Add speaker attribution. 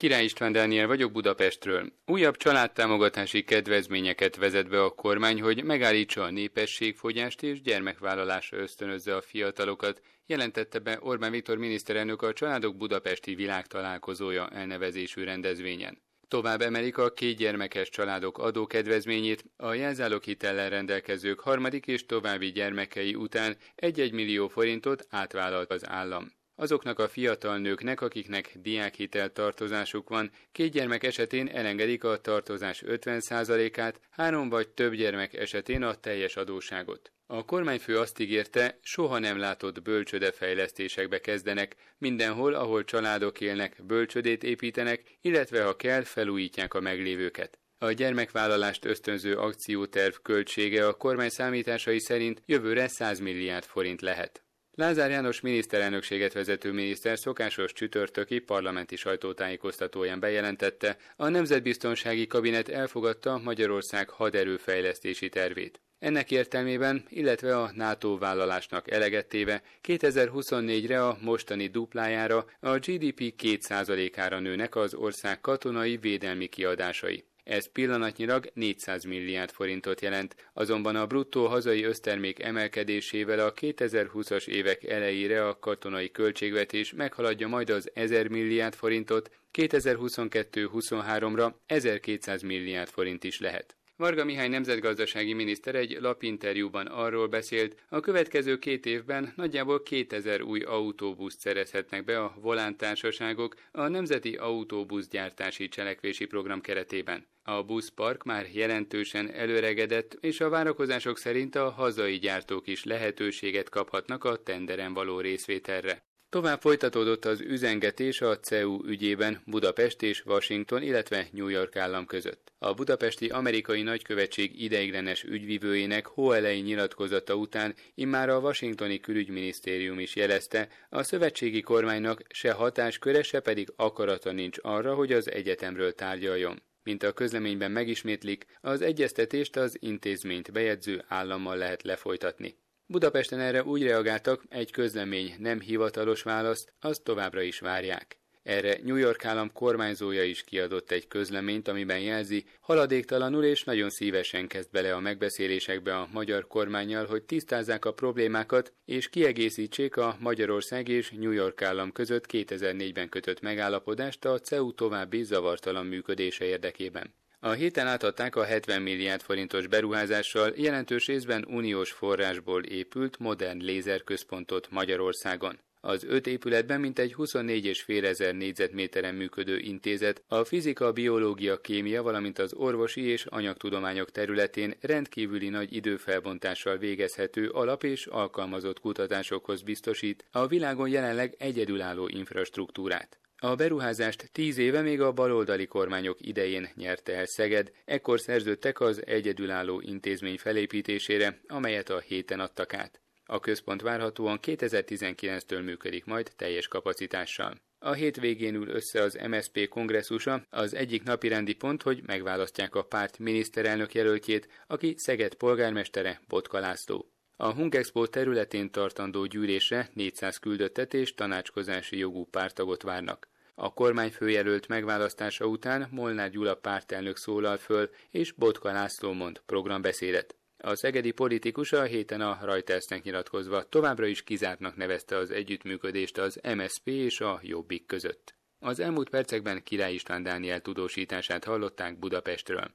Speaker 1: Király István Dániel vagyok Budapestről. Újabb családtámogatási kedvezményeket vezet be a kormány, hogy megállítsa a népességfogyást és gyermekvállalásra ösztönözze a fiatalokat, jelentette be Orbán Viktor miniszterelnök a Családok Budapesti Világtalálkozója elnevezésű rendezvényen. Tovább emelik a kétgyermekes családok adókedvezményét, a jelzáloghitellel rendelkezők harmadik és további gyermekei után 1-1 millió forintot átvállalt az állam azoknak a fiatal nőknek, akiknek diákhitel tartozásuk van, két gyermek esetén elengedik a tartozás 50%-át, három vagy több gyermek esetén a teljes adóságot. A kormányfő azt ígérte, soha nem látott bölcsödefejlesztésekbe kezdenek, mindenhol, ahol családok élnek, bölcsödét építenek, illetve ha kell, felújítják a meglévőket. A gyermekvállalást ösztönző akcióterv költsége a kormány számításai szerint jövőre 100 milliárd forint lehet. Lázár János miniszterelnökséget vezető miniszter szokásos csütörtöki parlamenti sajtótájékoztatóján bejelentette, a Nemzetbiztonsági Kabinet elfogadta Magyarország haderőfejlesztési tervét. Ennek értelmében, illetve a NATO vállalásnak elegettéve 2024-re a mostani duplájára a GDP 2%-ára nőnek az ország katonai védelmi kiadásai. Ez pillanatnyilag 400 milliárd forintot jelent, azonban a bruttó hazai össztermék emelkedésével a 2020-as évek elejére a katonai költségvetés meghaladja majd az 1000 milliárd forintot, 2022-23-ra 1200 milliárd forint is lehet. Varga Mihály nemzetgazdasági miniszter egy lapinterjúban arról beszélt, a következő két évben nagyjából 2000 új autóbuszt szerezhetnek be a volántársaságok a Nemzeti Autóbuszgyártási Cselekvési Program keretében. A buszpark már jelentősen előregedett, és a várakozások szerint a hazai gyártók is lehetőséget kaphatnak a tenderen való részvételre. Tovább folytatódott az üzengetés a CEU ügyében Budapest és Washington, illetve New York állam között. A budapesti amerikai nagykövetség ideiglenes ügyvivőjének hóelei nyilatkozata után immár a washingtoni külügyminisztérium is jelezte, a szövetségi kormánynak se hatásköre, se pedig akarata nincs arra, hogy az egyetemről tárgyaljon. Mint a közleményben megismétlik, az egyeztetést az intézményt bejegyző állammal lehet lefolytatni. Budapesten erre úgy reagáltak, egy közlemény nem hivatalos választ, azt továbbra is várják. Erre New York állam kormányzója is kiadott egy közleményt, amiben jelzi, haladéktalanul és nagyon szívesen kezd bele a megbeszélésekbe a magyar kormányjal, hogy tisztázzák a problémákat és kiegészítsék a Magyarország és New York állam között 2004-ben kötött megállapodást a CEU további zavartalan működése érdekében. A héten átadták a 70 milliárd forintos beruházással jelentős részben uniós forrásból épült modern lézerközpontot Magyarországon. Az öt épületben mintegy 24,5 ezer négyzetméteren működő intézet a fizika, biológia, kémia, valamint az orvosi és anyagtudományok területén rendkívüli nagy időfelbontással végezhető alap- és alkalmazott kutatásokhoz biztosít a világon jelenleg egyedülálló infrastruktúrát. A beruházást tíz éve még a baloldali kormányok idején nyerte el Szeged, ekkor szerződtek az egyedülálló intézmény felépítésére, amelyet a héten adtak át. A központ várhatóan 2019-től működik majd teljes kapacitással. A hétvégén ül össze az MSP kongresszusa, az egyik napirendi pont, hogy megválasztják a párt miniszterelnök jelöltjét, aki Szeged polgármestere Botka László. A Hungexpo területén tartandó gyűlésre 400 küldöttet és tanácskozási jogú pártagot várnak. A kormányfőjelölt megválasztása után Molnár Gyula pártelnök szólal föl, és Botka László mond programbeszédet. Az egedi politikus a héten a Reutersnek nyilatkozva továbbra is kizártnak nevezte az együttműködést az MSP és a Jobbik között. Az elmúlt percekben Király István Dániel tudósítását hallották Budapestről.